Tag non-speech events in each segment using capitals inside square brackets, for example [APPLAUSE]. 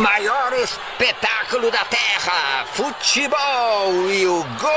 maior espetáculo da Terra, futebol e o gol!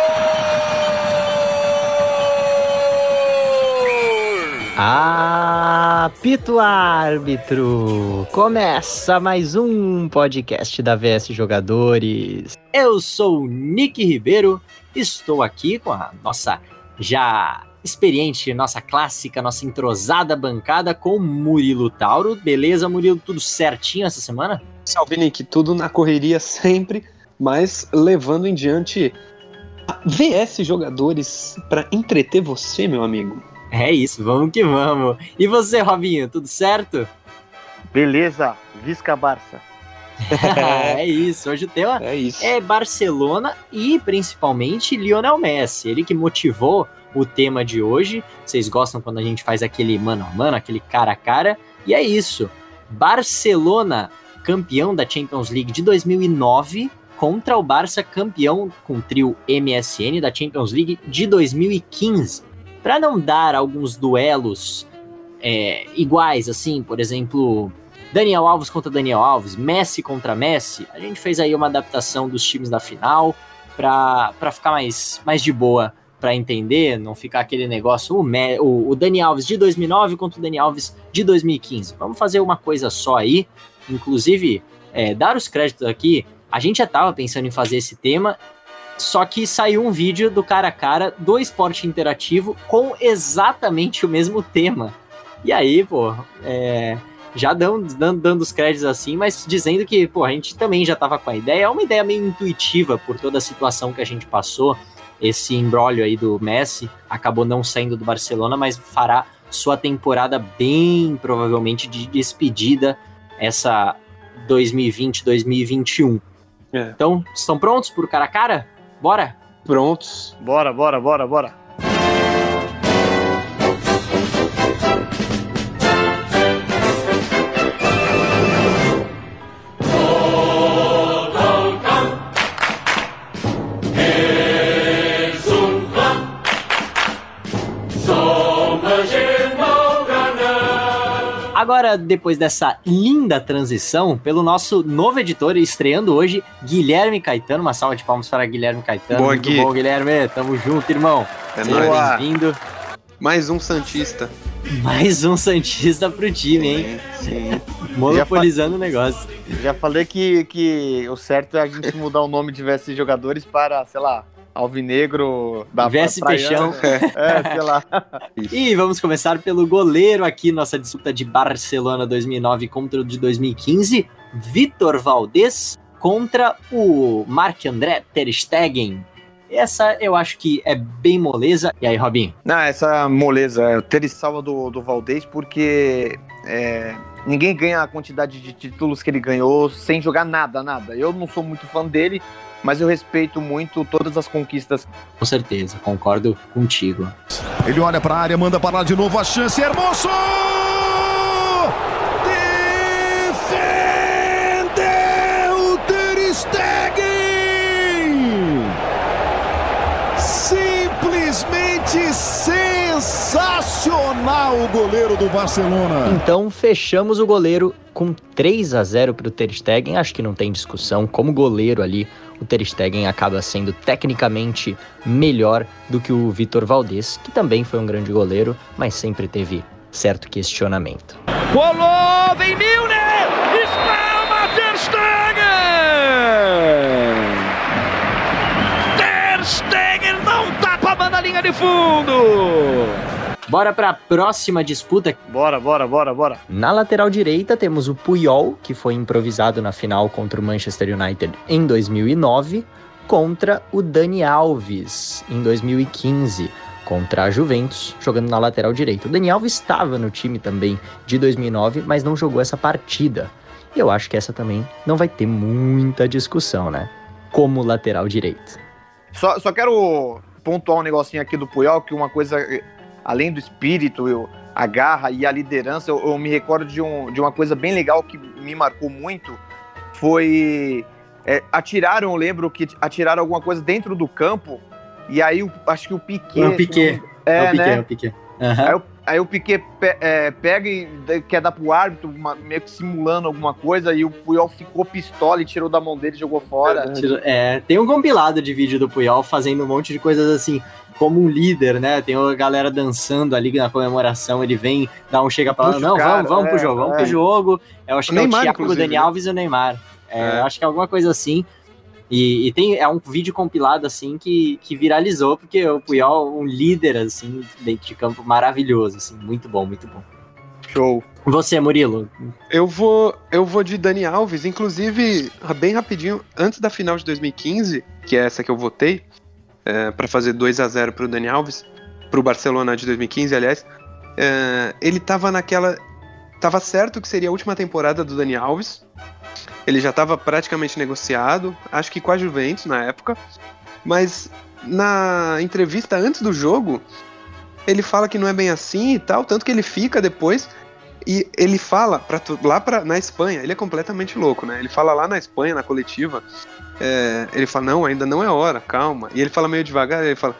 Apito árbitro! Começa mais um podcast da VS Jogadores. Eu sou o Nick Ribeiro, estou aqui com a nossa já experiente, nossa clássica, nossa entrosada bancada com Murilo Tauro. Beleza, Murilo? Tudo certinho essa semana? Salve, Nick. Tudo na correria sempre, mas levando em diante a VS Jogadores para entreter você, meu amigo. É isso, vamos que vamos. E você, Robinho, tudo certo? Beleza, Visca Barça. [LAUGHS] é isso, hoje o tema É isso. é Barcelona e principalmente Lionel Messi. Ele que motivou o tema de hoje. Vocês gostam quando a gente faz aquele mano a mano, aquele cara a cara. E é isso. Barcelona, campeão da Champions League de 2009, contra o Barça, campeão com o trio MSN da Champions League de 2015. Para não dar alguns duelos é, iguais, assim, por exemplo, Daniel Alves contra Daniel Alves, Messi contra Messi, a gente fez aí uma adaptação dos times da final para ficar mais, mais de boa para entender, não ficar aquele negócio, o, Me, o, o Alves de 2009 contra o Dani Alves de 2015. Vamos fazer uma coisa só aí, inclusive é, dar os créditos aqui. A gente já estava pensando em fazer esse tema, só que saiu um vídeo do cara a cara do esporte interativo com exatamente o mesmo tema. E aí, pô, é, já dando, dando, dando os créditos assim, mas dizendo que, pô, a gente também já tava com a ideia. É uma ideia meio intuitiva por toda a situação que a gente passou. Esse embrólio aí do Messi acabou não saindo do Barcelona, mas fará sua temporada bem provavelmente de despedida essa 2020-2021. É. Então, estão prontos por cara a cara? Bora? Prontos. Bora, bora, bora, bora. Agora, depois dessa linda transição, pelo nosso novo editor estreando hoje, Guilherme Caetano. Uma salva de palmas para Guilherme Caetano. Boa, Muito Gui. bom, Guilherme. Tamo junto, irmão. É Seja nóis. bem-vindo. Mais um Santista. Mais um Santista pro time, hein? Sim. Monopolizando o negócio. Já falei que, que o certo é a gente mudar o nome de VS Jogadores para, sei lá, Alvinegro da VS Praiana. É, sei lá. [LAUGHS] E vamos começar pelo goleiro aqui, nossa disputa de Barcelona 2009 contra o de 2015. Vitor Valdez contra o Marc-André Ter Stegen. Essa eu acho que é bem moleza. E aí, Robinho? Não, essa moleza, é o ter salva do, do Valdez, porque é, ninguém ganha a quantidade de títulos que ele ganhou sem jogar nada, nada. Eu não sou muito fã dele, mas eu respeito muito todas as conquistas. Com certeza, concordo contigo. Ele olha para a área, manda para lá de novo a chance. Hermoso! Defendeu Ter Stegen! Simplesmente sensacional o goleiro do Barcelona. Então, fechamos o goleiro com 3 a 0 para o Ter Stegen. Acho que não tem discussão. Como goleiro ali, o Ter Stegen acaba sendo tecnicamente melhor do que o Vitor Valdez, que também foi um grande goleiro, mas sempre teve certo questionamento. Rolou, vem Milner! Espalma Ter Stegen! Ter Stegen não tapa a banda linha de fundo! Bora para a próxima disputa. Bora, bora, bora, bora. Na lateral direita temos o Puyol, que foi improvisado na final contra o Manchester United em 2009, contra o Dani Alves em 2015, contra a Juventus, jogando na lateral direita. O Dani Alves estava no time também de 2009, mas não jogou essa partida. E eu acho que essa também não vai ter muita discussão, né? Como lateral direito. Só, só quero pontuar um negocinho aqui do Puyol, que uma coisa, além do espírito, eu, a garra e a liderança, eu, eu me recordo de, um, de uma coisa bem legal que me marcou muito, foi... é, atiraram, eu lembro que atiraram alguma coisa dentro do campo, e aí acho que o Piquet... É o Piquet. É, o Piquet, né? é o Piquet. Aham. Aí o, aí o Piquet pe- é, pega e quer dar pro árbitro, uma- meio que simulando alguma coisa, e o Puyol ficou pistola e tirou da mão dele e jogou fora. Tiro- É, tem um compilado de vídeo do Puyol fazendo um monte de coisas assim, como um líder, né? Tem a galera dançando ali na comemoração, ele vem, dá um chega pra lá, não, cara, vamos, vamos pro é, jogo, vamos é. pro jogo. Eu acho O que é Neymar, o Thiago, o inclusive, Dani né? Alves e o Neymar. É, É. eu Acho que é alguma coisa assim. E, e tem é um vídeo compilado assim que, que viralizou, porque o Puyol, um líder assim, dentro de campo maravilhoso, assim, muito bom, muito bom. Show. Você, Murilo, Eu vou, eu vou de Dani Alves, inclusive, bem rapidinho, antes da final de 2015, que é essa que eu votei, é, para fazer 2 a 0 pro Dani Alves, pro Barcelona de 2015, aliás, é, ele tava naquela. Tava certo que seria a última temporada do Dani Alves. Ele já tava praticamente negociado, acho que com a Juventus na época. Mas na entrevista antes do jogo, ele fala que não é bem assim e tal, tanto que ele fica depois. E ele fala pra tu- lá pra, na Espanha, ele é completamente louco, né? Ele fala lá na Espanha, na coletiva, é, ele fala, não, ainda não é hora, calma. E ele fala meio devagar, ele fala,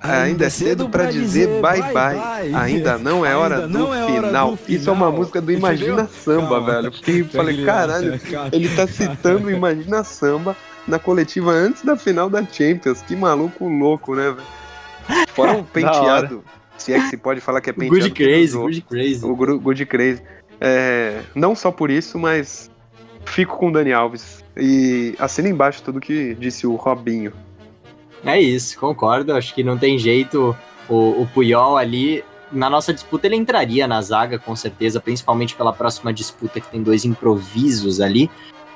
ainda é cedo pra dizer bye bye, ainda não é hora, do, não é hora final. do Isso é uma final. música do Entendeu? Imagina Samba, Calma. velho. Eu fiquei, falei, Pegue caralho, cara. ele tá citando o Imagina Samba na coletiva antes da final da Champions. Que maluco louco, né, velho? Fora um [LAUGHS] penteado, se é que se pode falar que é penteado. good crazy, good crazy. O Good Crazy. É, não só por isso, mas fico com o Dani Alves. E assina embaixo tudo que disse o Robinho. É isso, concordo. Acho que não tem jeito. O, o Puyol ali, na nossa disputa, ele entraria na zaga, com certeza, principalmente pela próxima disputa, que tem dois improvisos ali.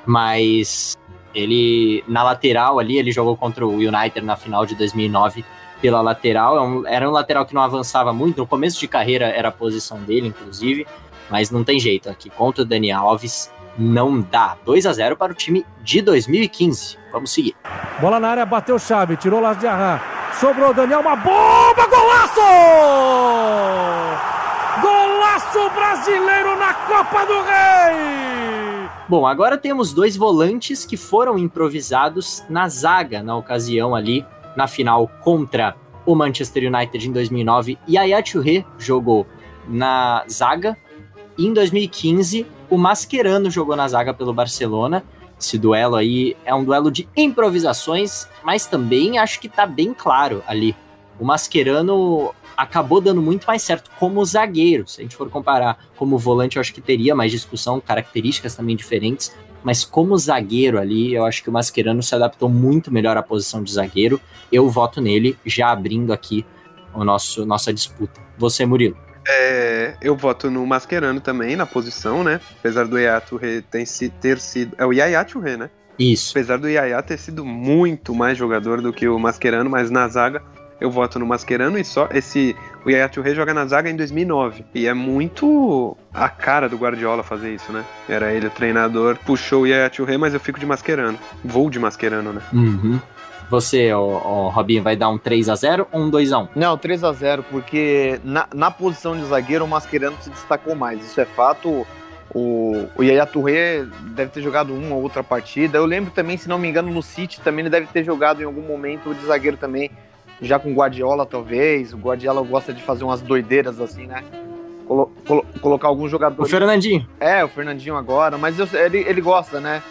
Mas ele, na lateral ali, ele jogou contra o United na final de 2009 pela lateral. É Era um lateral que não avançava muito. No começo de carreira era a posição dele, inclusive. Mas não tem jeito aqui. Contra o Dani Alves, não dá. 2 a 0 para o time de 2015. Vamos seguir. Bola na área, bateu chave, tirou lá de Arran. Sobrou Daniel, uma bomba, golaço! Golaço brasileiro na Copa do Rei! Bom, agora temos dois volantes que foram improvisados na zaga na ocasião ali, na final contra o Manchester United em 2009. Yaya Touré jogou na zaga. E em 2015, o Mascherano jogou na zaga pelo Barcelona. Esse duelo aí é um duelo de improvisações, mas também acho que tá bem claro ali. O Mascherano acabou dando muito mais certo como zagueiro. Se a gente for comparar como volante, eu acho que teria mais discussão, características também diferentes. Mas como zagueiro ali, eu acho que o Mascherano se adaptou muito melhor à posição de zagueiro. Eu voto nele, já abrindo aqui o nosso nossa disputa. Você, Murilo. É, eu voto no Mascherano também, na posição, né? Apesar do Yaya Touré ter, si- ter sido. É o Yaya Touré, né? Isso. Apesar do Yaya ter sido muito mais jogador do que o Mascherano, mas na zaga eu voto no Mascherano e só esse o Yaya Touré joga na zaga em 2009 e é muito a cara do Guardiola fazer isso, né? Era ele o treinador, puxou o Yaya Touré, mas eu fico de Mascherano. Vou de Mascherano, né? Uhum. Você, ó, Robinho, vai dar um 3 a 0 ou um 2 a 1 Não, 3 a 0 porque na, na posição de zagueiro o Mascherano se destacou mais. Isso é fato. O, o Yaya Touré deve ter jogado uma ou outra partida. Eu lembro também, se não me engano, no City também ele deve ter jogado em algum momento de zagueiro também, já com Guardiola talvez. O Guardiola gosta de fazer umas doideiras assim, né? Colo- colo- colocar alguns O jogadores. Fernandinho. É, o Fernandinho agora, mas eu- ele, ele gosta, né?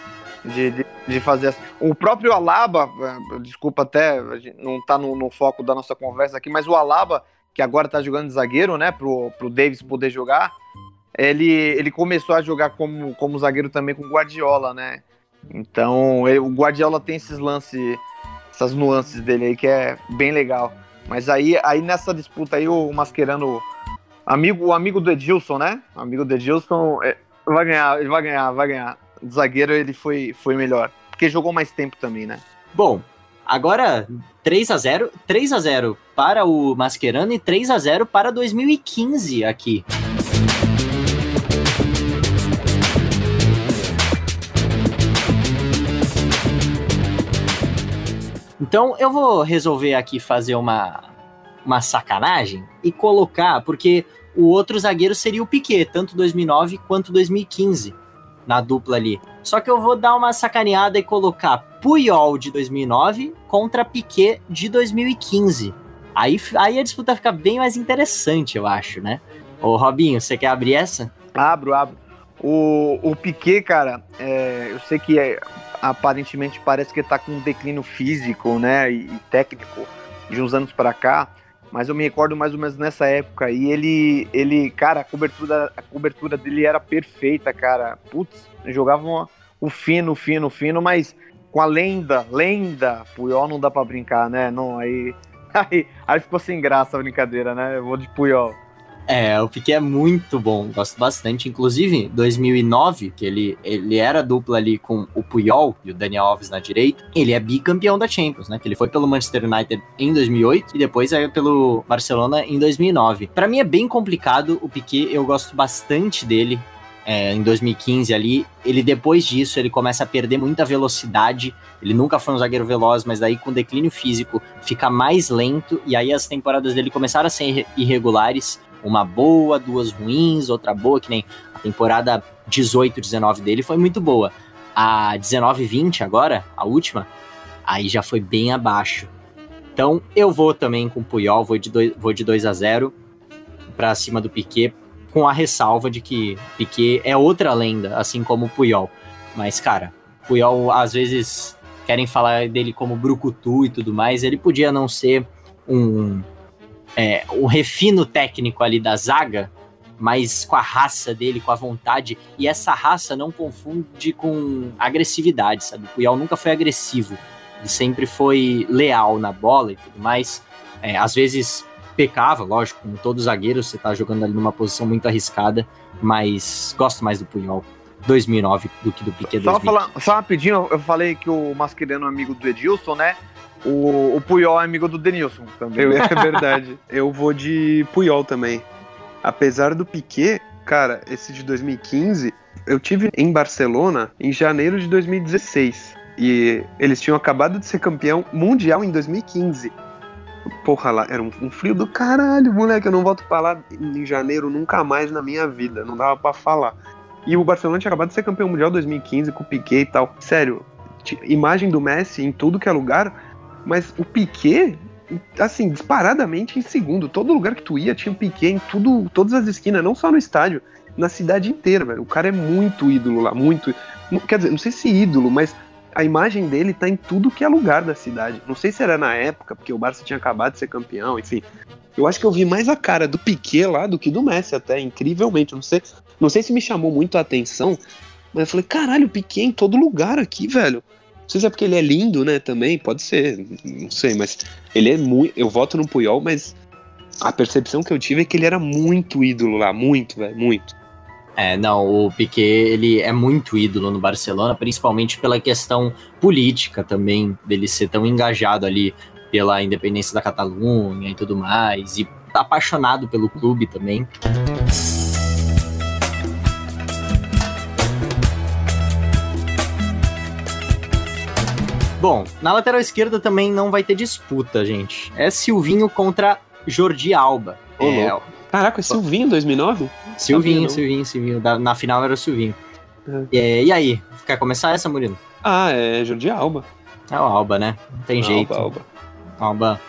De, de, de fazer assim. O próprio Alaba, eh, desculpa até, não tá no, no foco da nossa conversa aqui, mas o Alaba, que agora tá jogando de zagueiro, né? Pro, pro Davis poder jogar, ele, ele começou a jogar como, como zagueiro também com o Guardiola, né? Então, ele- o Guardiola tem esses lances, essas nuances dele aí que é bem legal. Mas aí, aí nessa disputa aí, o Mascherano, amigo, o amigo do Edilson, né? O amigo do Edilson é, vai ganhar, ele vai ganhar, vai ganhar. De zagueiro ele foi, foi melhor. Porque jogou mais tempo também, né? Bom, agora 3 a 0 3 a 0 para o Mascherano e 3 a 0 para 2015 aqui. Então eu vou resolver aqui fazer uma, uma sacanagem e colocar, porque o outro zagueiro seria o Piquet, tanto 2009 quanto 2015, na dupla ali. Só que eu vou dar uma sacaneada e colocar Puyol de 2009 contra Piquet de 2015. Aí, aí a disputa fica bem mais interessante, eu acho, né? Ô, Robinho, você quer abrir essa? Abro, abro. O, o Piquet, cara, é, eu sei que é, aparentemente parece que tá com um declínio físico, né, e, e técnico de uns anos para cá, mas eu me recordo mais ou menos nessa época e ele, ele, cara, a cobertura, a cobertura dele era perfeita, cara. Putz, jogava uma, o fino, fino, fino, mas com a lenda, lenda, Puyol não dá para brincar, né? Não, aí, [LAUGHS] aí, aí ficou sem graça a brincadeira, né? Eu vou de Puyol. É, o Piquet é muito bom, gosto bastante. Inclusive, 2009, que ele, ele era dupla ali com o Puyol e o Daniel Alves na direita, ele é bicampeão da Champions, né? Que ele foi pelo Manchester United em 2008 e depois aí pelo Barcelona em 2009. Para mim é bem complicado o Piquet, eu gosto bastante dele. É, em 2015 ali, ele depois disso ele começa a perder muita velocidade. Ele nunca foi um zagueiro veloz, mas daí com declínio físico fica mais lento e aí as temporadas dele começaram a ser irregulares uma boa, duas ruins, outra boa, que nem a temporada 18, 19 dele foi muito boa. A 19, 20 agora, a última, aí já foi bem abaixo. Então eu vou também com o Puyol, vou de 2, vou de 2 a 0 para cima do Piquet, com a ressalva de que Piquet é outra lenda, assim como o Puyol. Mas, cara, Puyol às vezes querem falar dele como brucutu e tudo mais, ele podia não ser um é, o refino técnico ali da zaga, mas com a raça dele, com a vontade. E essa raça não confunde com agressividade, sabe? O Puyol nunca foi agressivo. Ele sempre foi leal na bola e tudo mais. É, às vezes pecava, lógico, como todos os zagueiros, você tá jogando ali numa posição muito arriscada, mas gosto mais do Puyol 2009 do que do Piquet só, falar, só rapidinho, eu falei que o Mascherano é amigo do Edilson, né? O, o Puyol é amigo do Denilson também. Eu, [LAUGHS] é verdade. Eu vou de Puyol também. Apesar do Piquet, cara, esse de 2015, eu tive em Barcelona em janeiro de 2016. E eles tinham acabado de ser campeão mundial em 2015. Porra lá, era um, frio do caralho, moleque. Eu não volto pra lá em janeiro nunca mais na minha vida. Não dava para falar. E o Barcelona tinha acabado de ser campeão mundial em 2015 com o Piquet e tal. Sério, imagem do Messi em tudo que é lugar mas o Piquet, assim, disparadamente em segundo. Todo lugar que tu ia tinha o Piquet em tudo, todas as esquinas, não só no estádio, na cidade inteira, velho. O cara é muito ídolo lá, muito. Quer dizer, não sei se ídolo, mas a imagem dele tá em tudo que é lugar da cidade. Não sei se era na época, porque o Barça tinha acabado de ser campeão, enfim. Eu acho que eu vi mais a cara do Piquet lá do que do Messi até, incrivelmente. Não sei, não sei se me chamou muito a atenção, mas eu falei, caralho, o Piquet em todo lugar aqui, velho. Sei se é porque ele é lindo, né, também, pode ser, não sei, mas ele é muito. Eu voto no Puyol, mas a percepção que eu tive é que ele era muito ídolo lá, muito, velho, muito. É, não, o Piquet, ele é muito ídolo no Barcelona, principalmente pela questão política também, dele ser tão engajado ali pela independência da Catalunha e tudo mais, e apaixonado pelo clube também. Bom, na lateral esquerda também não vai ter disputa, gente. É Silvinho contra Jordi Alba. Ô, é... Caraca, é Silvinho 2009? Silvinho, Silvinho, Silvinho. Na final era o Silvinho. É. E, e, aí, quer começar essa, Murilo? Ah, é Jordi Alba. É o Alba, né? Não tem Alba, jeito. Alba. Alba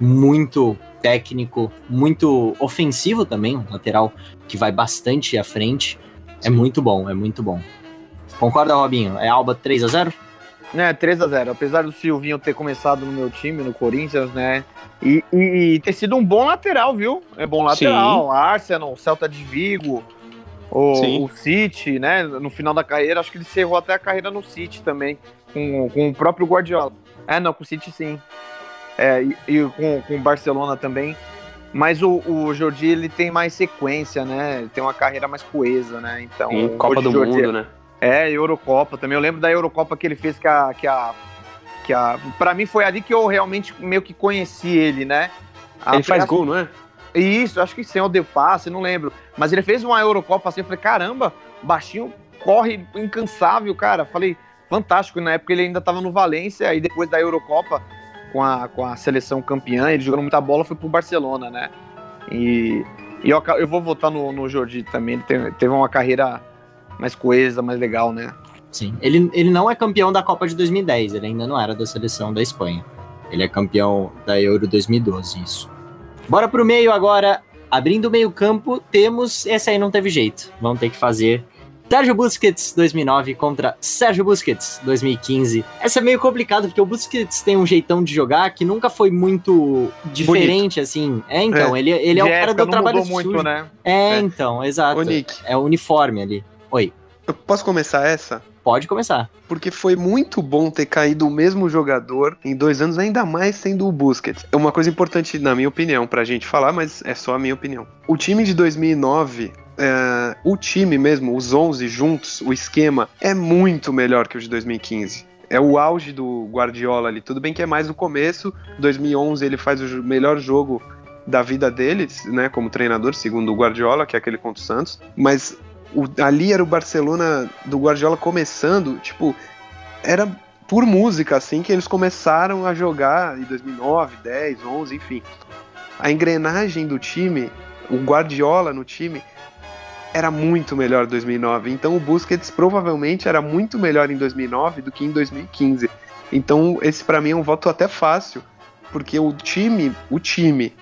muito técnico, muito ofensivo também, um lateral que vai bastante à frente. É muito bom, é muito bom. Concorda, Robinho? É Alba 3 a 0 né, 3 a 0 Apesar do Silvinho ter começado no meu time, no Corinthians, né? E, e, e ter sido um bom lateral, viu? É bom lateral. Sim. Arsenal, Celta de Vigo, o, o, City, né? No final da carreira, acho que ele encerrou até a carreira no City também, com, com o próprio Guardiola. É, não, com o City sim. É, e, e com, com o Barcelona também. Mas o, o Jordi, ele tem mais sequência, né? Ele tem uma carreira mais coesa, né? Então, Sim, Copa do Jordi, Mundo, né? É, Eurocopa também. Eu lembro da Eurocopa que ele fez que a. Que a, que a pra mim foi ali que eu realmente meio que conheci ele, né? A, ele faz gol, não é? Isso, acho que sim, é o de passe, não lembro. Mas ele fez uma Eurocopa assim, eu falei, caramba, baixinho corre incansável, cara. Falei, fantástico. Na época ele ainda tava no Valência, e depois da Eurocopa, com a, com a seleção campeã, ele jogando muita bola, foi pro Barcelona, né? E, e eu, eu vou votar no, no Jordi também. Ele teve, teve uma carreira mais coesa, mais legal, né? Sim. Ele, ele não é campeão da Copa de 2010, ele ainda não era da seleção da Espanha. Ele é campeão da Euro 2012, isso. Bora pro meio agora. Abrindo o meio-campo, temos. Esse aí não teve jeito. Vamos ter que fazer Sérgio Busquets 2009 contra Sérgio Busquets 2015. Essa é meio complicado porque o Busquets tem um jeitão de jogar que nunca foi muito diferente assim. É, então, É. ele, ele é o cara do não trabalho mudou muito, sujo. né? É, É. então, exato. Nick, É o uniforme ali. Oi, eu posso começar essa? pode começar. Porque foi muito bom ter caído o mesmo jogador em dois anos, ainda mais sendo o Busquets. É uma coisa importante, na minha opinião, pra gente falar, mas é só a minha opinião. O time de 2009, é, o time mesmo, os 11 juntos, o esquema, é muito melhor que o de 2015. É o auge do Guardiola ali. Tudo bem que é mais no começo. 2011 ele faz o melhor jogo da vida deles, né, como treinador, segundo o Guardiola, que é aquele contra o Santos. Mas o- ali era o Barcelona do Guardiola começando, tipo, era por música, assim, que eles começaram a jogar em 2009, 10, 11, enfim. A engrenagem do time, o Guardiola no time, era muito melhor em 2009. Então o Busquets provavelmente era muito melhor em 2009 do que em 2015. Então esse pra mim é um voto até fácil, porque o time, o time,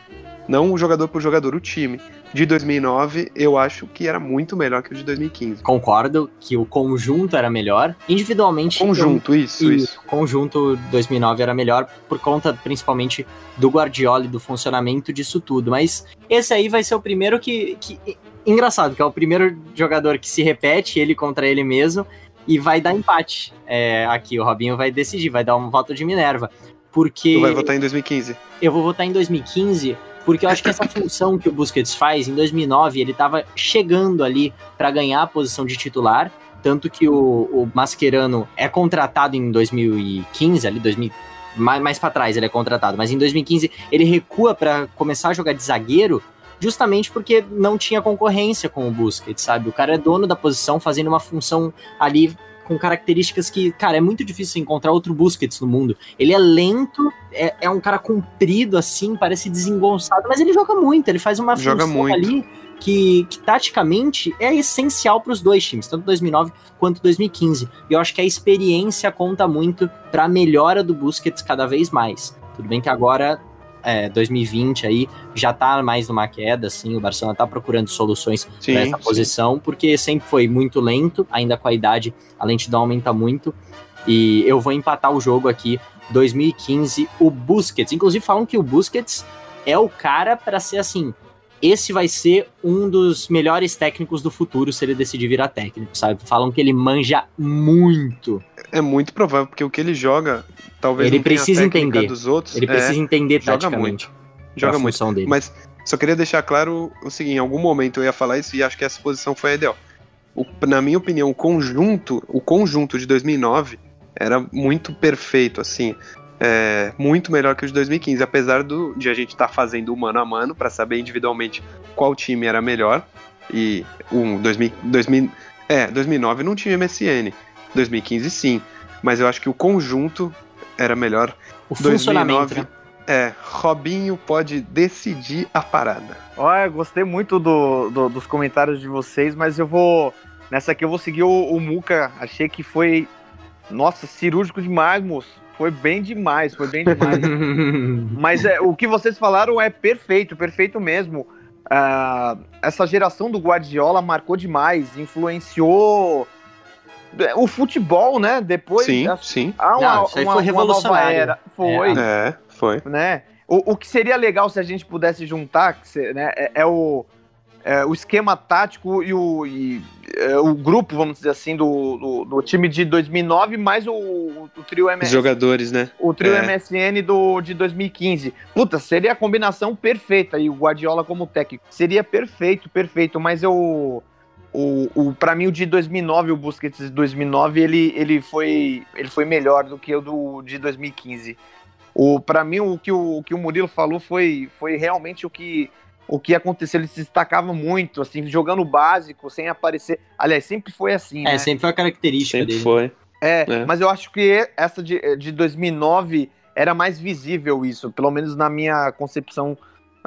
não o jogador por jogador, o time de 2009, eu acho que era muito melhor que o de 2015. Concordo que o conjunto era melhor. Individualmente. Conjunto, isso, eu- isso. O conjunto 2009 era melhor por conta principalmente do Guardiola e do funcionamento disso tudo. Mas esse aí vai ser o primeiro que. que engraçado, que é o primeiro jogador que se repete, ele contra ele mesmo, e vai dar empate. É, aqui, o Robinho vai decidir, vai dar um voto de Minerva. Porque Tu vai votar em 2015. eu vou votar em 2015, porque eu acho que essa função que o Busquets faz, em 2009, ele tava chegando ali para ganhar a posição de titular, tanto que o, o Mascherano é contratado em 2015, ali 2000, mais, mais para trás ele é contratado, mas em 2015 ele recua para começar a jogar de zagueiro, justamente porque não tinha concorrência com o Busquets, sabe? O cara é dono da posição, fazendo uma função ali com características que, cara, é muito difícil encontrar outro Busquets no mundo. Ele é lento, é, é um cara comprido assim, parece desengonçado, mas ele joga muito, ele faz uma Joga função muito. ali que, que taticamente é essencial para os dois times, tanto 2009 quanto 2015. E eu acho que a experiência conta muito para a melhora do Busquets cada vez mais. Tudo bem que agora é, 2020 aí já tá mais numa queda, assim, o Barcelona tá procurando soluções Sim, para essa sim. posição, porque sempre foi muito lento, ainda com a idade a lentidão aumenta muito. E eu vou empatar o jogo aqui, 2015, o Busquets. Inclusive falam que o Busquets é o cara para ser assim. Esse vai ser um dos melhores técnicos do futuro se ele decidir virar técnico, sabe? Falam que ele manja muito. É muito provável, porque o que ele joga, talvez Ele precisa entender. dos outros. Ele é, precisa entender joga taticamente. muito. Joga muito. função dele. Mas só queria deixar claro o seguinte: em algum momento eu ia falar isso e acho que essa posição foi a ideal. O- na minha opinião, o conjunto, o conjunto de 2009 era muito perfeito, assim. É, muito melhor que o de 2015, apesar do, de a gente estar fazendo o mano a mano para saber individualmente qual time era melhor. E um 2000, 2000, é, 2009 não tinha MSN, 2015 sim, mas eu acho que o conjunto era melhor. o funcionamento, 2009, né? É, Robinho pode decidir a parada. Olha, gostei muito do, do- dos comentários de vocês, mas eu vou. Nessa aqui eu vou seguir o, o Muca. Achei que foi. Nossa, cirúrgico demais, moço. Foi bem demais, foi bem demais. [LAUGHS] Mas é, o que vocês falaram é perfeito, perfeito mesmo. Ah, essa geração do Guardiola marcou demais, influenciou é, o futebol, né? Depois sim, a- sim. há uma, Não, isso aí uma- foi uma nova revolucionário. era. Foi, É, foi. né? O, o que seria legal se a gente pudesse juntar, que se- né, é, é o, é o esquema tático e o, e, é, o grupo, vamos dizer assim, do, do, do time de 2009, mais o, o trio Os MS, jogadores, né? o trio É. MSN do, de 2015. Puta, seria a combinação perfeita e o Guardiola como técnico. Seria perfeito, perfeito, mas eu. O, o, pra mim, o de 2009, o Busquets de 2009, ele, ele, foi, ele foi melhor do que o do, de 2015. O, pra mim, o que o, o que o Murilo falou foi, foi realmente o que, o que aconteceu. Ele se destacava muito, assim, jogando básico, sem aparecer. Aliás, sempre foi assim, É, né? sempre foi a característica Sempre dele. foi. É, É. mas eu acho que essa de, de 2009 era mais visível isso, pelo menos na minha concepção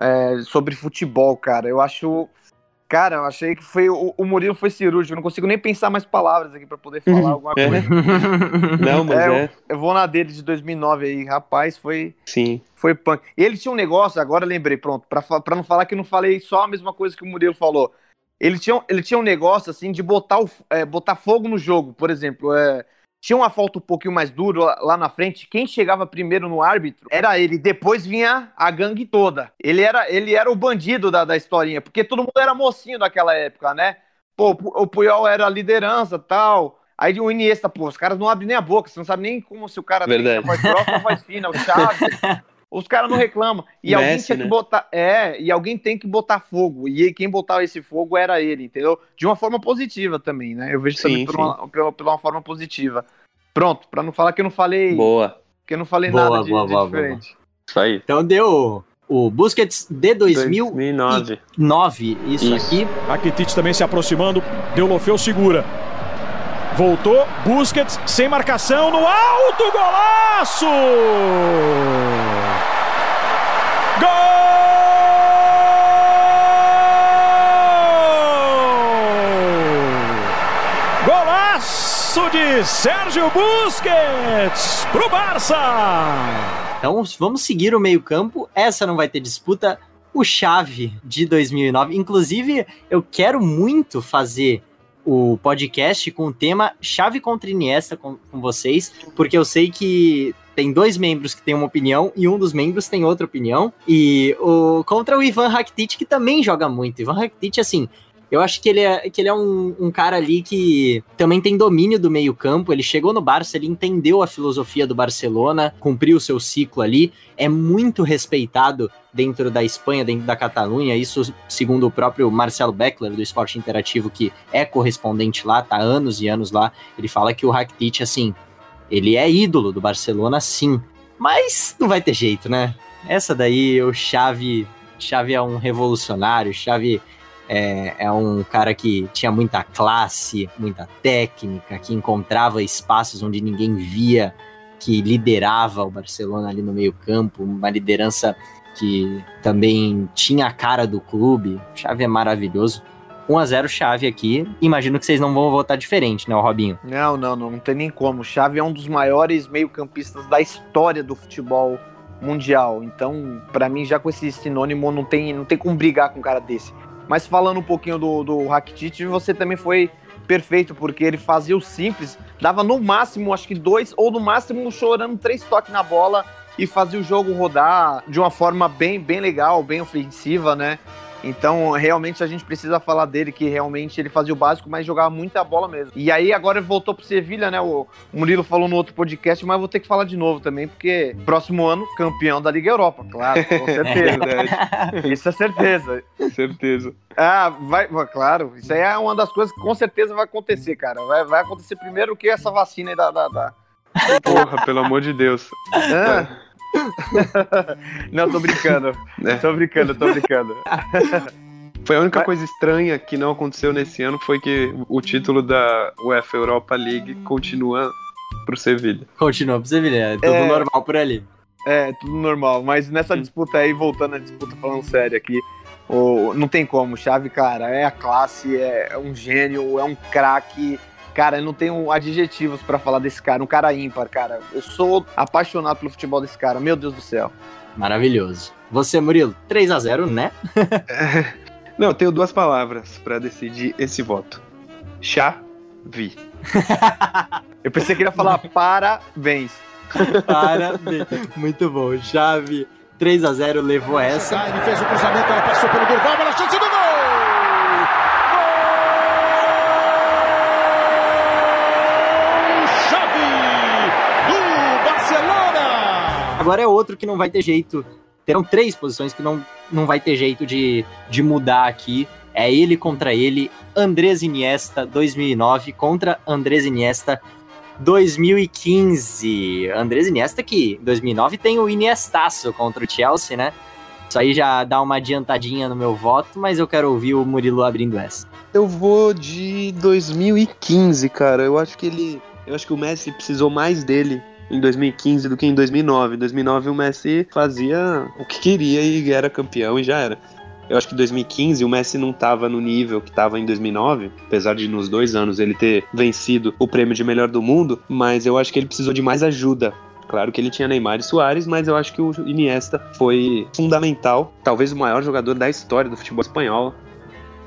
é, sobre futebol, cara. Eu acho. Cara, eu achei que foi o, o Murilo foi cirúrgico. Eu não consigo nem pensar mais palavras aqui pra poder falar alguma É. coisa. [LAUGHS] Não, mas É, é. eu, eu vou na dele de 2009 aí, rapaz, foi Sim. foi punk. Ele tinha um negócio, agora lembrei, pronto, pra não falar que não falei só a mesma coisa que o Murilo falou. Ele tinha, um- ele tinha um negócio assim de botar, o, é, botar fogo no jogo, por exemplo. É, tinha uma falta um pouquinho mais dura lá, na frente. Quem chegava primeiro no árbitro era ele. Depois vinha a gangue toda. Ele era, ele era o bandido da, da historinha, porque todo mundo era mocinho naquela época, né? Pô, o Pu- o Puyol era a liderança tal. Aí o Iniesta, pô, os caras não abrem nem a boca, você não sabe nem como se o cara Verdade. tem a voz grossa ou a voz fina, o Chaves. [LAUGHS] Os caras não reclamam. E alguém Messi, tinha que né? botar. É, e alguém tem que botar fogo. E quem botava esse fogo era ele, entendeu? De uma forma positiva também, né? Eu vejo Sim, também por uma, pela, pela uma forma positiva. Pronto, pra não falar que eu não falei. Boa. Que eu não falei Boa, nada de, boa, de boa, diferente. Isso aí. Então deu o Busquets de 2009, 2009. isso, Isso. aqui. Rakitic também se aproximando. Deulofeu segura. Voltou. Busquets sem marcação no alto. Golaço! Gol! Golaço Sérgio Busquets pro Barça! Então vamos seguir o meio-campo. Essa não vai ter disputa. O Chave de 2009. Inclusive, eu quero muito fazer o podcast com o tema Chave contra Iniesta com, com vocês, porque eu sei que tem dois membros que têm uma opinião e um dos membros tem outra opinião. E o contra o Ivan Rakitic, que também joga muito. Ivan Rakitic, assim, eu acho que ele é, que ele é um, um cara ali que também tem domínio do meio-campo. Ele chegou no Barça, ele entendeu a filosofia do Barcelona, cumpriu o seu ciclo ali. É muito respeitado dentro da Espanha, dentro da Catalunha. Isso, segundo o próprio Marcelo Beckler, do Esporte Interativo, que é correspondente lá, tá anos e anos lá. Ele fala que o Rakitic, assim, ele é ídolo do Barcelona, sim. Mas não vai ter jeito, né? Essa daí, o Xavi, Xavi é um revolucionário, Xavi é, é um cara que tinha muita classe, muita técnica, que encontrava espaços onde ninguém via, que liderava o Barcelona ali no meio-campo, uma liderança que também tinha a cara do clube. Xavi é maravilhoso. 1x0 Xavi aqui. Imagino que vocês não vão votar diferente, né, Robinho? Não, não, não, não tem nem como. Xavi é um dos maiores meio-campistas da história do futebol mundial. Então, pra mim, já com esse sinônimo, não tem, não tem como brigar com um cara desse. Mas falando um pouquinho do, do Rakitic, você também foi perfeito, porque ele fazia o simples, dava no máximo, acho que dois, ou no máximo chorando três toques na bola e fazia o jogo rodar de uma forma bem, bem legal, bem ofensiva, né? Então, realmente, a gente precisa falar dele, que realmente ele fazia o básico, mas jogava muita bola mesmo. E aí, agora ele voltou pro Sevilha, né? O Murilo falou no outro podcast, mas eu vou ter que falar de novo também, porque próximo ano, campeão da Liga Europa, claro, com [LAUGHS] certeza. Isso é certeza. Certeza. Ah, vai, vai- claro. Isso aí é uma das coisas que com certeza vai acontecer, cara. Vai, vai acontecer primeiro que essa vacina aí da. da, da- Porra, pelo amor de Deus. Ah. [LAUGHS] Não, tô brincando. É. Tô brincando, tô brincando. [LAUGHS] Foi a única Mas- coisa estranha que não aconteceu nesse ano foi que o título da UEFA Europa League continua pro Sevilla. Continua pro Sevilha, é tudo É. normal por ali. É, tudo normal. Mas nessa disputa aí, voltando à disputa, falando sério aqui, o, não tem como. Chave, cara, é a classe, é um gênio, é um craque. Cara, eu não tenho adjetivos pra falar desse cara. Um cara ímpar, cara. Eu sou apaixonado pelo futebol desse cara. Meu Deus do céu. Maravilhoso. Você, Murilo, 3 a 0 né? [LAUGHS] Não, eu tenho duas palavras pra decidir esse voto. Xavi. [LAUGHS] Eu pensei que ele ia falar parabéns. [LAUGHS] Parabéns. Muito bom. Chave 3 a 0 levou essa. Ele fez o cruzamento, ela passou pelo Durval, bola chance do Agora é outro que não vai ter jeito. Terão três posições que não, não vai ter jeito de, de mudar aqui. É ele contra ele. Andrés Iniesta 2009 contra Andrés Iniesta 2015. Andrés Iniesta que em 2009 tem o Iniestaço contra o Chelsea, né? Isso aí já dá uma adiantadinha no meu voto, mas eu quero ouvir o Murilo abrindo essa. Eu vou de 2015, cara. Eu acho que ele. Eu acho que o Messi precisou mais dele em 2015 do que em 2009. Em 2009 o Messi fazia o que queria e era campeão e já era. Eu acho que 2015 o Messi não estava no nível que estava em 2009, apesar de nos dois anos ele ter vencido o prêmio de melhor do mundo, mas eu acho que ele precisou de mais ajuda. Claro que ele tinha Neymar e Soares, mas eu acho que o Iniesta foi fundamental, talvez o maior jogador da história do futebol espanhol.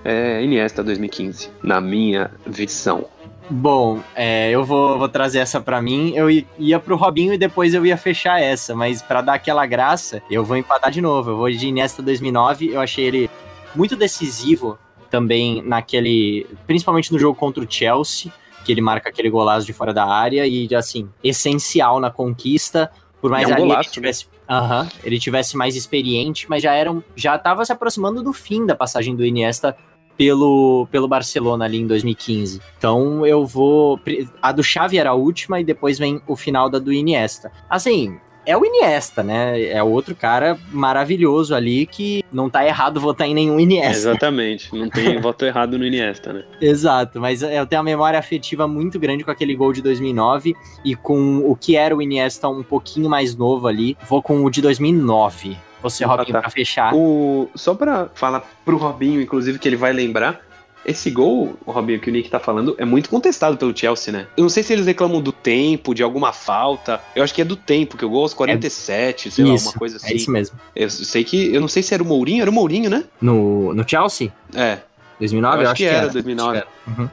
É Iniesta 2015, na minha visão. Bom, é, eu vou, vou trazer essa pra mim. Eu ia pro Robinho e depois eu ia fechar essa, mas pra dar aquela graça, eu vou empatar de novo. Eu vou de Iniesta 2009. Eu achei ele muito decisivo também naquele, principalmente no jogo contra o Chelsea, que ele marca aquele golaço de fora da área e assim, essencial na conquista, por mais é um ali ele golaço, né? tivesse Aham, ele tivesse mais experiente, mas já era um- já tava se aproximando do fim da passagem do Iniesta pelo, pelo Barcelona ali em 2015. Então eu vou. A do Xavi era a última e depois vem o final da do Iniesta. Assim. É o Iniesta, né? É outro cara maravilhoso ali que não tá errado votar em nenhum Iniesta. Exatamente, não tem [LAUGHS] voto errado no Iniesta, né? Exato, mas eu tenho uma memória afetiva muito grande com aquele gol de 2009 e com o que era o Iniesta um pouquinho mais novo ali. Vou com o de 2009. Você, Ah, Robinho, tá. pra fechar. O, só pra falar pro Robinho, inclusive, que ele vai lembrar, esse gol, o Robinho, que o Nick tá falando, é muito contestado pelo Chelsea, né? Eu não sei se eles reclamam do tempo, de alguma falta. Eu acho que é do tempo, que o gol aos 47, sei lá, Isso, uma coisa É assim. isso mesmo. Eu sei que. Eu não sei se era o Mourinho, era o Mourinho, né? No, no Chelsea? É. 2009? eu acho, que, era, 2009.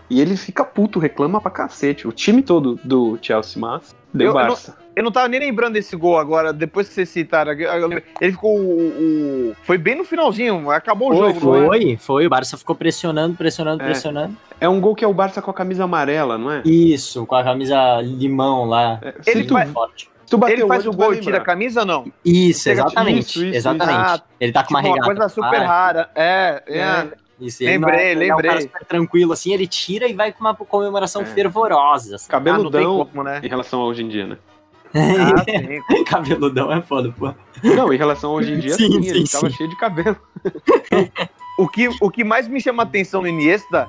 E ele fica puto, reclama pra cacete. O time todo do Chelsea, mas. Deu Eu- eu não- Barça. Eu não tava nem lembrando desse gol agora, depois que vocês citaram. lembrei. Ele ficou. O, o- foi bem no finalzinho, acabou o Foi, jogo, não é? foi, foi. O Barça ficou pressionando, pressionando, É. pressionando. É um gol que é o Barça com a camisa amarela, não é? Isso, com a camisa limão lá. É, Ele tu, faz- Forte. tu bater Ele faz o gol e tira a camisa ou não? Isso, exatamente. isso, isso, exatamente. isso. Ele tá com uma Tipo, regata. coisa super Ah, rara. É, é. É. Isso, ele Lembrei, não é- ele É um cara lembrei. super tranquilo, assim, ele tira e vai com uma comemoração É. fervorosa. assim. Ah, não tem Cabeludão como, né? em relação a hoje em dia, né? Ah, [LAUGHS] sim. Cabeludão é foda, pô. Não, em relação a hoje em dia, Sim, sim, sim, ele tava sim. cheio de cabelo. [LAUGHS] O que, o que mais me chama atenção no Iniesta,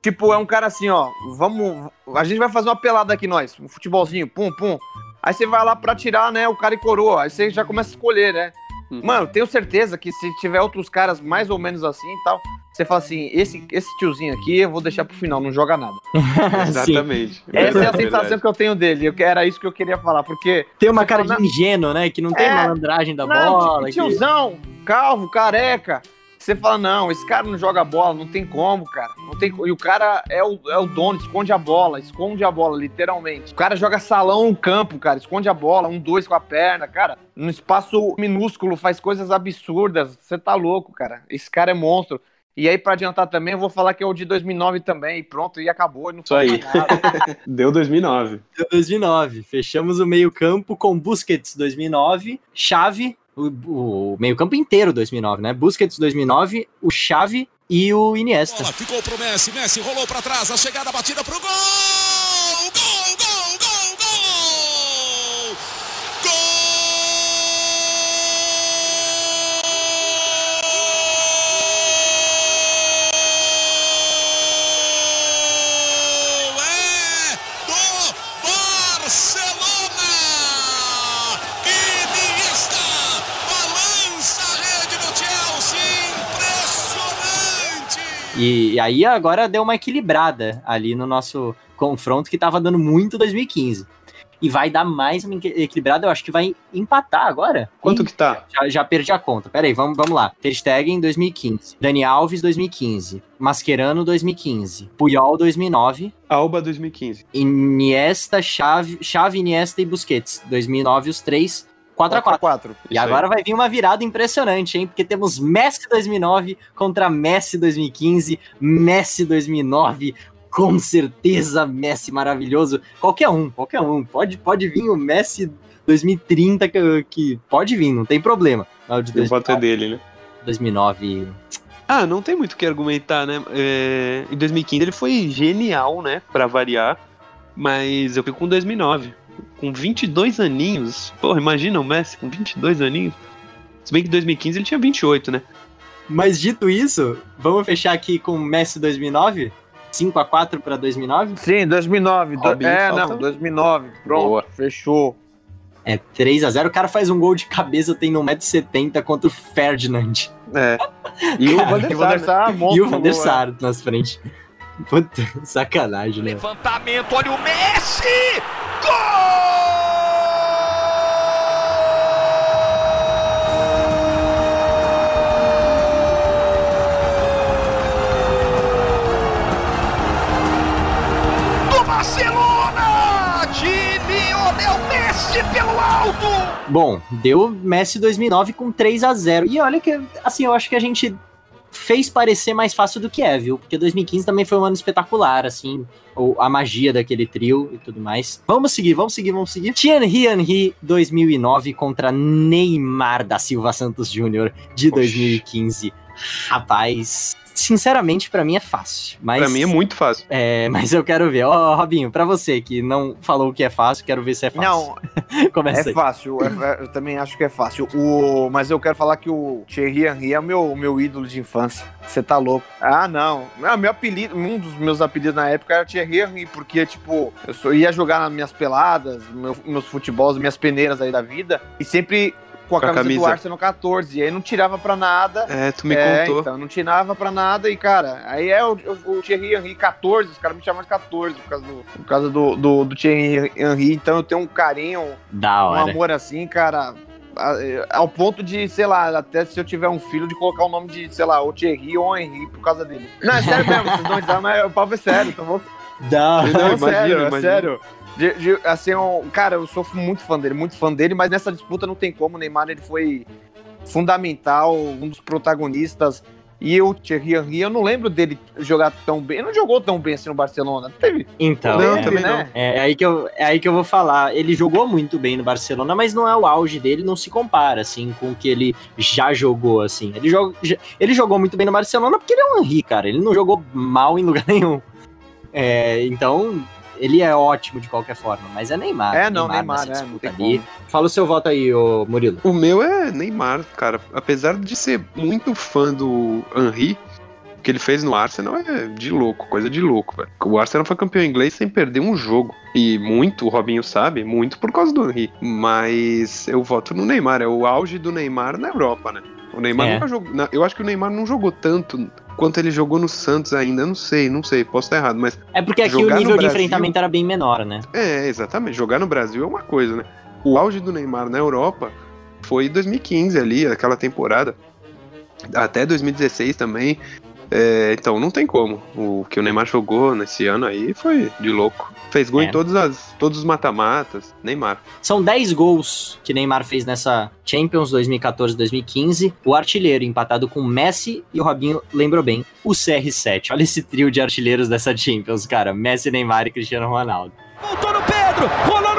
tipo, é um cara assim, ó, vamos, a gente vai fazer uma pelada aqui nós, um futebolzinho, pum, pum. Aí você vai lá pra tirar, né, o cara e coroa, aí você já começa a escolher, né? Uhum. Mano, tenho certeza que se tiver outros caras mais ou menos assim e tal, você fala assim, esse, esse tiozinho aqui eu vou deixar pro final, não joga nada. [LAUGHS] Exatamente. Essa é a sensação verdade. que eu tenho dele, eu, era isso que eu queria falar, porque... Tem uma cara fala, de ingênuo, né? Que não tem É. malandragem da Não, bola. que- tiozão, calvo, careca. Você fala, não, esse cara não joga bola, não tem como, cara. Não tem co- E o cara é o, é o dono, esconde a bola, esconde a bola, literalmente. O cara joga salão no campo, cara, esconde a bola, um, dois com a perna, cara. Num espaço minúsculo, faz coisas absurdas. Você tá louco, cara. Esse cara é monstro. E aí, pra adiantar também, eu vou falar que é o de 2009 também, e pronto, e acabou. E não Isso aí. nada. [LAUGHS] Deu 2009. 2009. Fechamos o meio-campo com Busquets 2009, Chave, o, o meio-campo inteiro 2009, né? Busquets 2009, o Chave e o Iniesta. Bola ficou pro Messi, Messi rolou pra trás, a chegada batida pro! Gol, gol, gol, gol! Gol! É do Barcelona! Iniesta balança a rede do Chelsea, impressionante! E, e aí agora deu uma equilibrada ali no nosso confronto que tava dando muito 2015. E vai dar mais uma equi- equilibrada, eu acho que vai empatar agora. Quanto Ih, que tá? Já, já perdi a conta. Pera aí, vamos, vamos lá. Ter Stegen 2015. Dani Alves 2015. Mascherano 2015. Puyol 2009. Alba 2015. Iniesta, Chave, Chave, Iniesta e Busquets. 2009 os três. 4x4. 4 E agora vai vir uma virada impressionante, hein? Porque temos Messi 2009 contra Messi 2015, Messi 2009, com certeza Messi maravilhoso. Qualquer um, qualquer um. Pode, pode vir o Messi 2030, que, que pode vir, não tem problema. Mas o de O voto é 2009, dele, né? 2009 Ah, não tem muito o que argumentar, né? É, em 2015 ele foi genial, né? Pra variar. Mas eu fico com 2009. Com 22 aninhos. Porra, imagina o Messi com 22 aninhos. Se bem que em 2015 ele tinha 28, né? Mas dito isso, vamos fechar aqui com Messi 2009? 5 a 4 para 2009? Sim, 2009. Do- Robinho é, falta- não, 2009. Pronto, Boa. fechou. É 3 a 0 O cara faz um gol de cabeça, tem 1,70m contra o Ferdinand. É. [LAUGHS] E Cara, Van E der o Van der Sar? Sar monta E o Van der frente. Puta, sacanagem, né? Levantamento, olha o Messi! Bom, deu Messi 2009 com 3 a 0 E olha que, assim, eu acho que a gente fez parecer mais fácil do que é, viu? Porque 2015 também foi um ano espetacular, assim, ou a magia daquele trio e tudo mais. Vamos seguir, vamos seguir, vamos seguir. Thierry Henry 2009 contra Neymar da Silva Santos Júnior de Oxi. 2015. Rapaz, sinceramente, pra mim é fácil. Mas, Pra mim é muito fácil. é, mas eu quero ver. Ó, Robinho, pra você que não falou que é fácil, quero ver se é fácil. Não, [LAUGHS] Começa é aí. fácil. é- é- eu também acho que é fácil. O, mas eu quero falar que o Thierry Henry é o meu, meu ídolo de infância. Você tá louco. Ah, não. Ah, meu apelido, um dos meus apelidos na época era Thierry Henry, porque, tipo, eu só ia jogar nas minhas peladas, meu- meus futebols, minhas peneiras aí da vida, e sempre com a Com a camisa, do camisa. Arsenal 14. E aí não tirava pra nada. É, tu me é, contou. então, não tirava pra nada e, cara, aí é o, o, o Thierry Henry 14, os caras me chamam de 14 por causa do, por causa do, do, do Thierry Henry, então eu tenho um carinho, Da um hora. amor assim, cara, ao ponto de, sei lá, até se eu tiver um filho, de colocar o nome de, sei lá, ou Thierry ou Henry por causa dele. Não, é sério mesmo, vocês não dizem, mas o papo é sério, então vou Da Não, não, imagino, sério, é sério. De- de- assim, um, cara, eu sou muito fã dele, muito fã dele, mas nessa disputa não tem como. O Neymar ele foi fundamental, um dos protagonistas. E o Thierry Henry, eu não lembro dele jogar tão bem. Ele não jogou tão bem assim no Barcelona. Teve. Então, Não, é, também né? é aí que eu, é aí que eu vou falar. Ele jogou muito bem no Barcelona, mas não é o auge dele, não se compara, assim, com o que ele já jogou, assim. Ele, joga, ele jogou muito bem no Barcelona porque ele é um Henry, cara. Ele não jogou mal em lugar [LAUGHS] nenhum. É, então, ele é ótimo de qualquer forma, mas é Neymar. É, não, Neymar, nessa é, não ali. Fala o seu voto aí, ô Murilo. O meu é Neymar, cara. Apesar de ser muito fã do Henry, o que ele fez no Arsenal é de louco, coisa de louco, velho. O Arsenal foi campeão inglês sem perder um jogo. E muito, o Robinho sabe, muito por causa do Henry. Mas eu voto no Neymar, é o auge do Neymar na Europa, né? O Neymar É. nunca jogou. Eu acho que o Neymar não jogou tanto quanto ele jogou no Santos ainda. Não sei, não sei, posso estar errado, mas É porque aqui o nível de Brasil- enfrentamento era bem menor, né? é, exatamente. Jogar no Brasil é uma coisa, né? O auge do Neymar na Europa foi 2015 ali, aquela temporada. Até 2016 também. É, então não tem como. O que o Neymar jogou nesse ano aí foi de louco. Fez gol É. em todas as, todos os mata-matas. Neymar. São 10 gols que Neymar fez nessa Champions 2014-2015. O artilheiro empatado com Messi e o Robinho lembrou bem, o CR7. Olha esse trio de artilheiros dessa Champions, cara. Messi, Neymar e Cristiano Ronaldo. Voltou no Pedro, rolou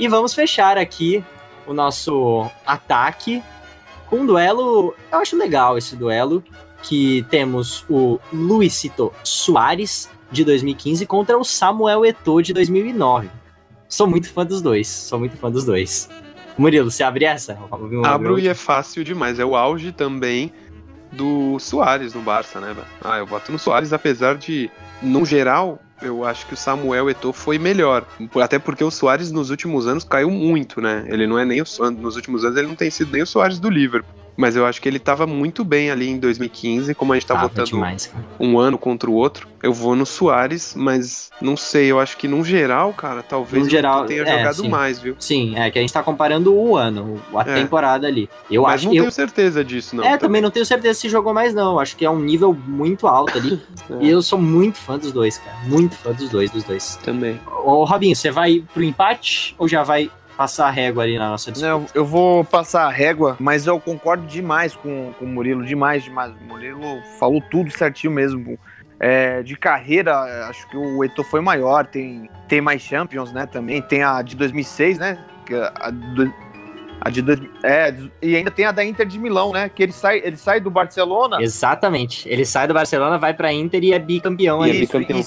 E vamos fechar aqui o nosso ataque com um duelo. Eu acho legal esse duelo. Que temos o Luisito Soares de 2015 contra o Samuel Eto'o de 2009. Sou muito fã dos dois. Sou muito fã dos dois. Murilo, você abre essa? Abro e é fácil demais. É o auge também do Soares no Barça, né? Ah, eu voto no Soares, apesar de, no geral, eu acho que o Samuel Eto'o foi melhor. Até porque o Soares nos últimos anos caiu muito, né? Ele não é nem o nos últimos anos ele não tem sido nem o Soares do Liverpool. Mas eu acho que ele tava muito bem ali em 2015, como a gente tá Tava votando demais, um ano contra o outro. Eu vou no Soares, mas não sei, eu acho que no geral, cara, talvez No geral, tenha é, jogado sim. mais, viu? Sim, é que a gente tá comparando o ano, a É. temporada ali. Eu mas acho não eu, tenho certeza disso, não. É, também não tenho certeza se jogou mais, não. Acho que é um nível muito alto ali. [LAUGHS] É. E eu sou muito fã dos dois, cara. Muito fã dos dois, dos dois. Também. Ô, Robinho, você vai pro empate ou já vai passar a régua ali na nossa disputa? Não, eu vou passar a régua, mas eu concordo demais com, com o Murilo, demais, demais. O Murilo falou tudo certinho mesmo. É, de carreira, acho que o Eto'o foi maior, tem, tem mais Champions, né, também. Tem a de 2006, né, que a- do- A de dois, é, e ainda tem a da Inter de Milão, né? Que ele sai, ele sai do Barcelona. Exatamente. Ele sai do Barcelona, vai pra Inter e é bicampeão E é ali. Isso, bicampeão.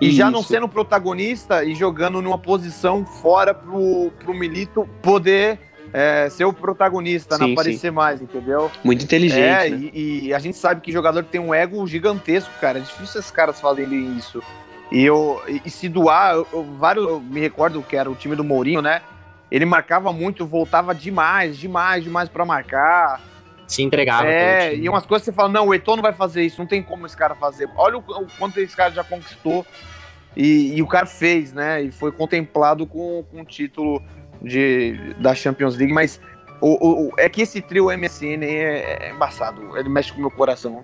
E, e já não Isso. sendo protagonista e jogando numa posição fora pro, pro Milito poder é, ser o protagonista, Sim, não aparecer mais, entendeu? Muito inteligente. É, né? e, e a gente sabe que jogador tem um ego gigantesco, cara. É difícil esses caras fazerem isso. E eu e, se doar, eu, eu- vários, eu me recordo que era o time do Mourinho, né? Ele marcava muito, voltava demais, demais, demais pra marcar. Se entregava. É, e umas coisas que você fala, não, o Eto'o não vai fazer isso, não tem como esse cara fazer. Olha o, o quanto esse cara já conquistou e, e o cara fez, né? E foi contemplado com, com o título de, da Champions League, mas o, o- o- é que esse trio MSN é, é embaçado, ele mexe com o meu coração.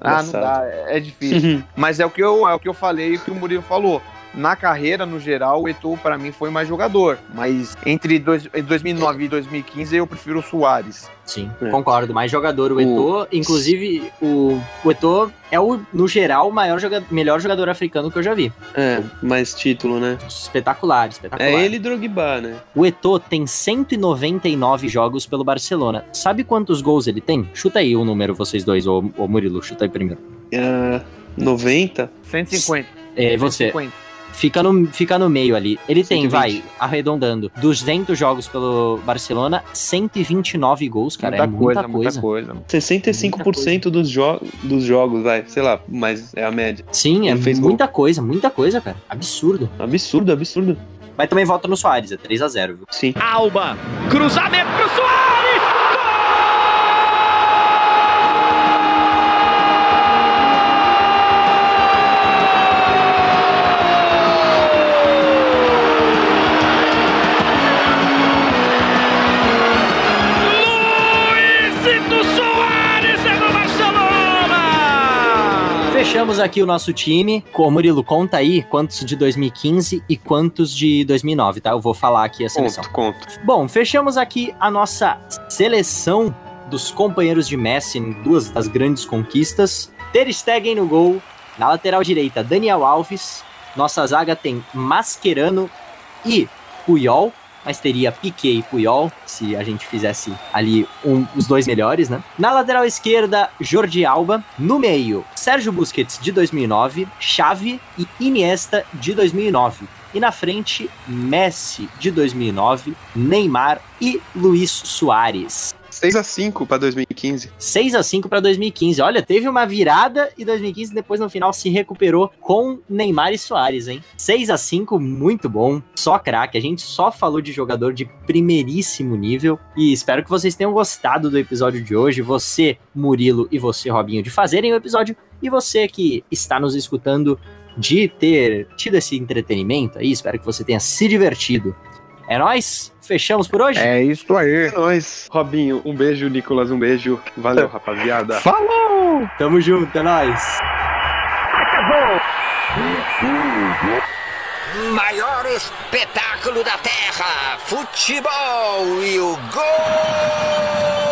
Ah, não dá, é, é difícil. [LAUGHS] Mas é o que eu, é o que eu falei e o que o Murilo falou. Na carreira, no geral, o Eto'o pra mim foi mais jogador. Mas entre dois, 2009 e 2015 eu prefiro o Soares. Sim, É. concordo. Mais jogador o O- Eto'o. Inclusive, o, o Eto'o é, o, no geral, o maior joga, melhor jogador africano que eu já vi. É, mais título, né? Espetacular, espetacular. É ele e Drogba, né? O Eto'o tem 199 jogos pelo Barcelona. Sabe quantos gols ele tem? Chuta aí o número, vocês dois, ô, ô Murilo, chuta aí primeiro. É, 90? 150. É, você. 150. Fica no, fica no meio ali. Ele tem, 120. vai, arredondando, 200 jogos pelo Barcelona, 129 gols, cara. muita, é muita coisa, coisa. muita coisa. 65% dos, jo dos jogos, vai, sei lá, mas é a média. Sim, é Ele fez gol. muita coisa, muita coisa, cara. Absurdo. Absurdo, absurdo. Mas também volta no Soares, é 3x0, viu? Sim. Alba, cruzamento pro Soares! Fechamos aqui o nosso time. Com Murilo, conta aí quantos de 2015 e quantos de 2009, tá? Eu vou falar aqui a seleção. Conto, conto. Bom, fechamos aqui a nossa seleção dos companheiros de Messi em duas das grandes conquistas. Ter Stegen no gol, na lateral direita, Daniel Alves. Nossa zaga tem Mascherano e Puyol, mas teria Piquet e Puyol, se a gente fizesse ali um- os dois melhores, né? Na lateral esquerda, Jordi Alba. No meio, Sérgio Busquets, de 2009, Xavi e Iniesta, de 2009. E na frente, Messi, de 2009, Neymar e Luiz Soares. 6x5 pra 2015. 6 a 5 para 2015. Olha, teve uma virada e 2015 depois no final se recuperou com Neymar e Soares, hein? 6 a 5, muito bom. Só craque. A gente só falou de jogador de primeiríssimo nível e espero que vocês tenham gostado do episódio de hoje. Você, Murilo e você, Robinho, de fazerem o episódio e você que está nos escutando de ter tido esse entretenimento aí. Espero que você tenha se divertido. É nóis? Fechamos por hoje? É isso aí. É nóis. Robinho, um beijo. Nicolas, um beijo. Valeu, rapaziada. Falou! Tamo junto, é nóis. Maior espetáculo da Terra, futebol e o gol!